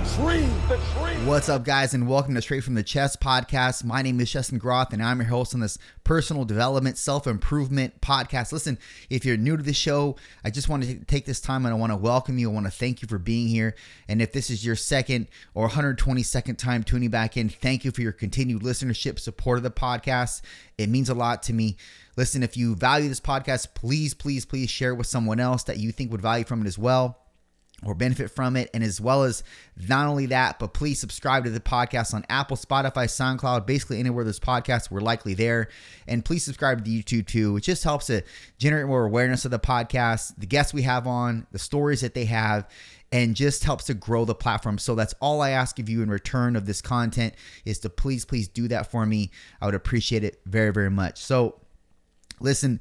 the. What's up, guys, and welcome to Straight from the Chest podcast. My name is Justin Groth, and I'm your host on this personal development, self improvement podcast. Listen, if you're new to the show, I just want to take this time and I want to welcome you. I want to thank you for being here. And if this is your second or 122nd time tuning back in, thank you for your continued listenership, support of the podcast. It means a lot to me. Listen, if you value this podcast, please, please, please share it with someone else that you think would value from it as well or benefit from it. And as well as not only that, but please subscribe to the podcast on Apple, Spotify, SoundCloud, basically anywhere there's podcasts, we're likely there. And please subscribe to YouTube too. It just helps to generate more awareness of the podcast, the guests we have on, the stories that they have. And just helps to grow the platform. So that's all I ask of you in return of this content is to please, please do that for me. I would appreciate it very, very much. So, listen,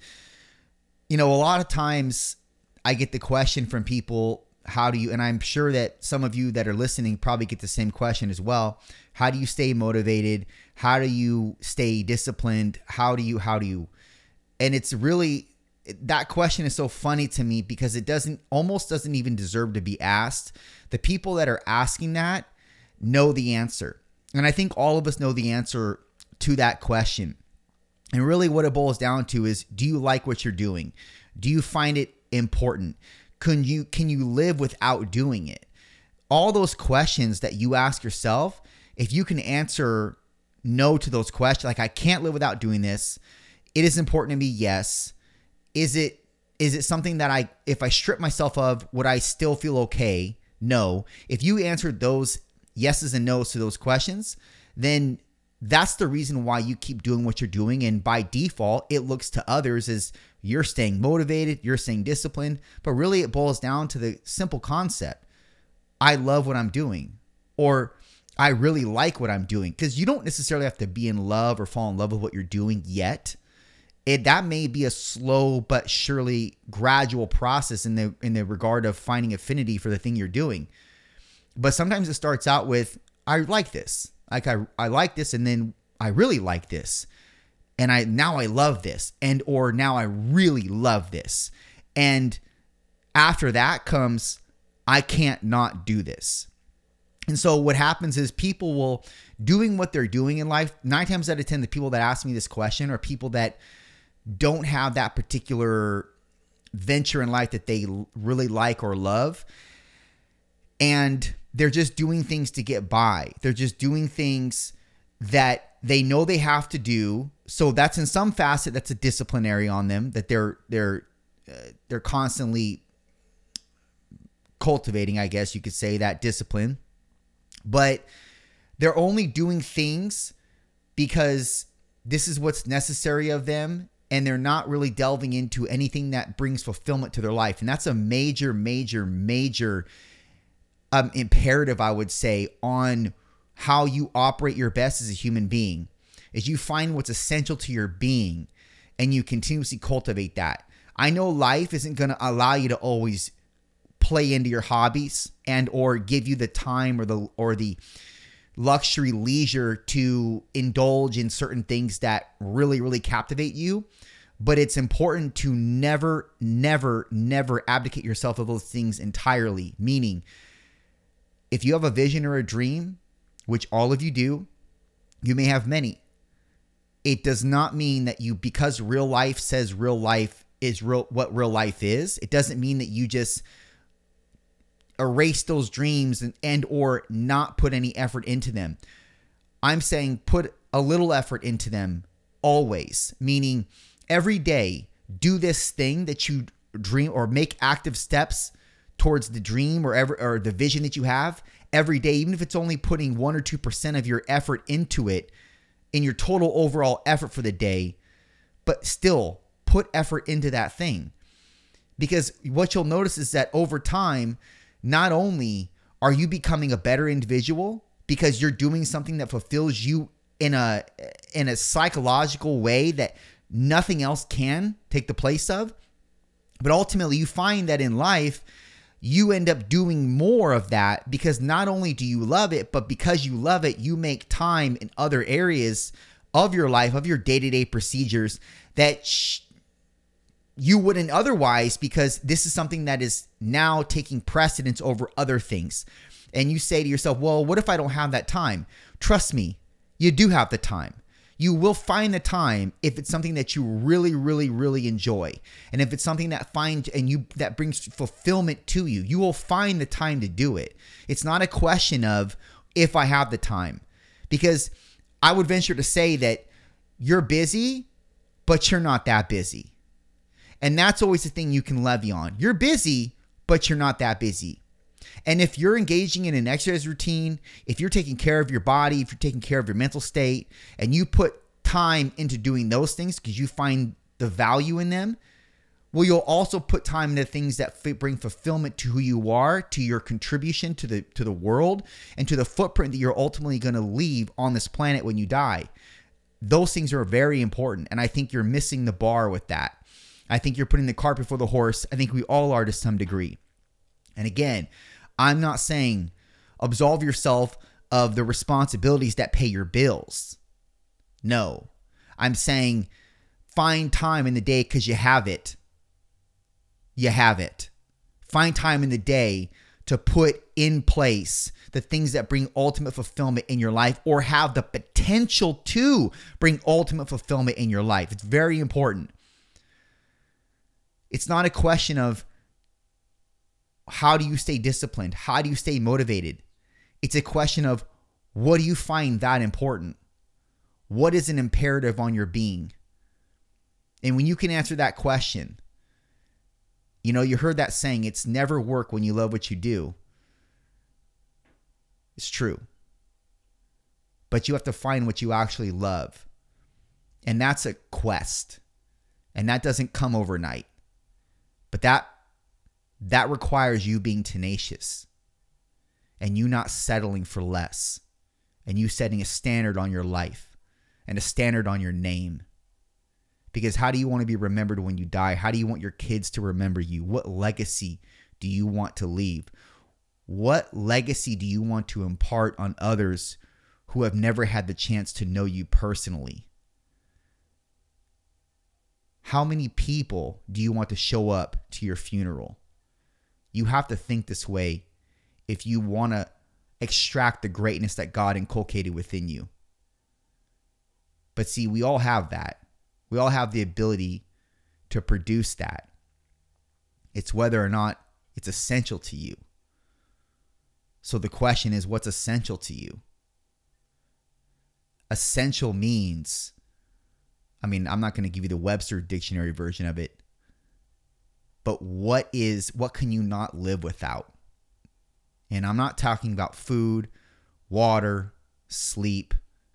you know, a lot of times I get the question from people how do you and i'm sure that some of you that are listening probably get the same question as well. How do you stay motivated? How do you stay disciplined? How do you how do you? And it's really that question is so funny to me because it doesn't almost doesn't even deserve to be asked. The people that are asking that know the answer. And i think all of us know the answer to that question. And really what it boils down to is do you like what you're doing? Do you find it important can you can you live without doing it? All those questions that you ask yourself, if you can answer no to those questions, like I can't live without doing this, it is important to me, yes. Is it is it something that I if I strip myself of, would I still feel okay? No. If you answered those yeses and nos to those questions, then that's the reason why you keep doing what you're doing. And by default, it looks to others as you're staying motivated, you're staying disciplined. But really, it boils down to the simple concept I love what I'm doing, or I really like what I'm doing. Because you don't necessarily have to be in love or fall in love with what you're doing yet. It, that may be a slow but surely gradual process in the in the regard of finding affinity for the thing you're doing. But sometimes it starts out with I like this. Like I I like this and then I really like this and I now I love this and or now I really love this. And after that comes I can't not do this. And so what happens is people will doing what they're doing in life, 9 times out of 10 the people that ask me this question are people that don't have that particular venture in life that they really like or love. And they're just doing things to get by. They're just doing things that they know they have to do. So that's in some facet that's a disciplinary on them that they're they're uh, they're constantly cultivating, I guess you could say that discipline. But they're only doing things because this is what's necessary of them and they're not really delving into anything that brings fulfillment to their life. And that's a major major major um, imperative I would say on how you operate your best as a human being is you find what's essential to your being and you continuously cultivate that. I know life isn't going to allow you to always play into your hobbies and or give you the time or the or the luxury leisure to indulge in certain things that really really captivate you but it's important to never never never abdicate yourself of those things entirely meaning if you have a vision or a dream which all of you do, you may have many. It does not mean that you, because real life says real life is real, what real life is. It doesn't mean that you just erase those dreams and, and or not put any effort into them. I'm saying put a little effort into them always, meaning every day do this thing that you dream or make active steps towards the dream or ever or the vision that you have every day, even if it's only putting one or 2% of your effort into it in your total overall effort for the day, but still put effort into that thing. Because what you'll notice is that over time, not only are you becoming a better individual because you're doing something that fulfills you in a in a psychological way that nothing else can take the place of, But ultimately, you find that in life, you end up doing more of that because not only do you love it, but because you love it, you make time in other areas of your life, of your day to day procedures that sh- you wouldn't otherwise because this is something that is now taking precedence over other things. And you say to yourself, well, what if I don't have that time? Trust me, you do have the time. You will find the time if it's something that you really, really, really enjoy. And if it's something that finds and you that brings fulfillment to you, you will find the time to do it. It's not a question of if I have the time. Because I would venture to say that you're busy, but you're not that busy. And that's always the thing you can levy on. You're busy, but you're not that busy. And if you're engaging in an exercise routine, if you're taking care of your body, if you're taking care of your mental state, and you put time into doing those things because you find the value in them, well, you'll also put time into things that bring fulfillment to who you are, to your contribution to the to the world, and to the footprint that you're ultimately going to leave on this planet when you die. Those things are very important, and I think you're missing the bar with that. I think you're putting the cart before the horse. I think we all are to some degree. And again, I'm not saying absolve yourself of the responsibilities that pay your bills. No. I'm saying find time in the day because you have it. You have it. Find time in the day to put in place the things that bring ultimate fulfillment in your life or have the potential to bring ultimate fulfillment in your life. It's very important. It's not a question of how do you stay disciplined? How do you stay motivated? It's a question of what do you find that important? What is an imperative on your being? And when you can answer that question, you know, you heard that saying, it's never work when you love what you do. It's true. But you have to find what you actually love. And that's a quest. And that doesn't come overnight. But that that requires you being tenacious and you not settling for less and you setting a standard on your life and a standard on your name. Because how do you want to be remembered when you die? How do you want your kids to remember you? What legacy do you want to leave? What legacy do you want to impart on others who have never had the chance to know you personally? How many people do you want to show up to your funeral? You have to think this way if you want to extract the greatness that God inculcated within you. But see, we all have that. We all have the ability to produce that. It's whether or not it's essential to you. So the question is what's essential to you? Essential means, I mean, I'm not going to give you the Webster dictionary version of it, but what is what can you not live without? And I'm not talking about food, water, sleep.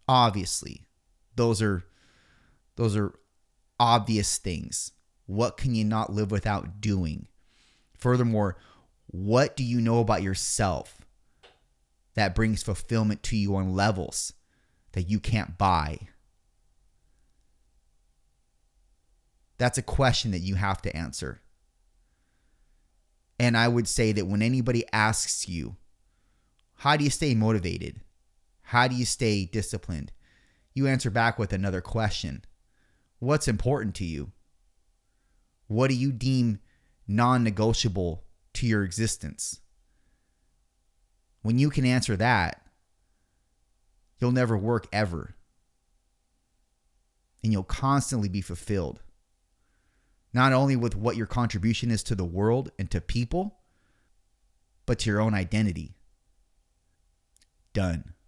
Obviously, those are those are obvious things. What can you not live without doing? Furthermore, what do you know about yourself that brings fulfillment to you on levels that you can't buy? That's a question that you have to answer. And I would say that when anybody asks you, how do you stay motivated? How do you stay disciplined? You answer back with another question What's important to you? What do you deem non negotiable to your existence? When you can answer that, you'll never work ever. And you'll constantly be fulfilled not only with what your contribution is to the world and to people, but to your own identity. Done.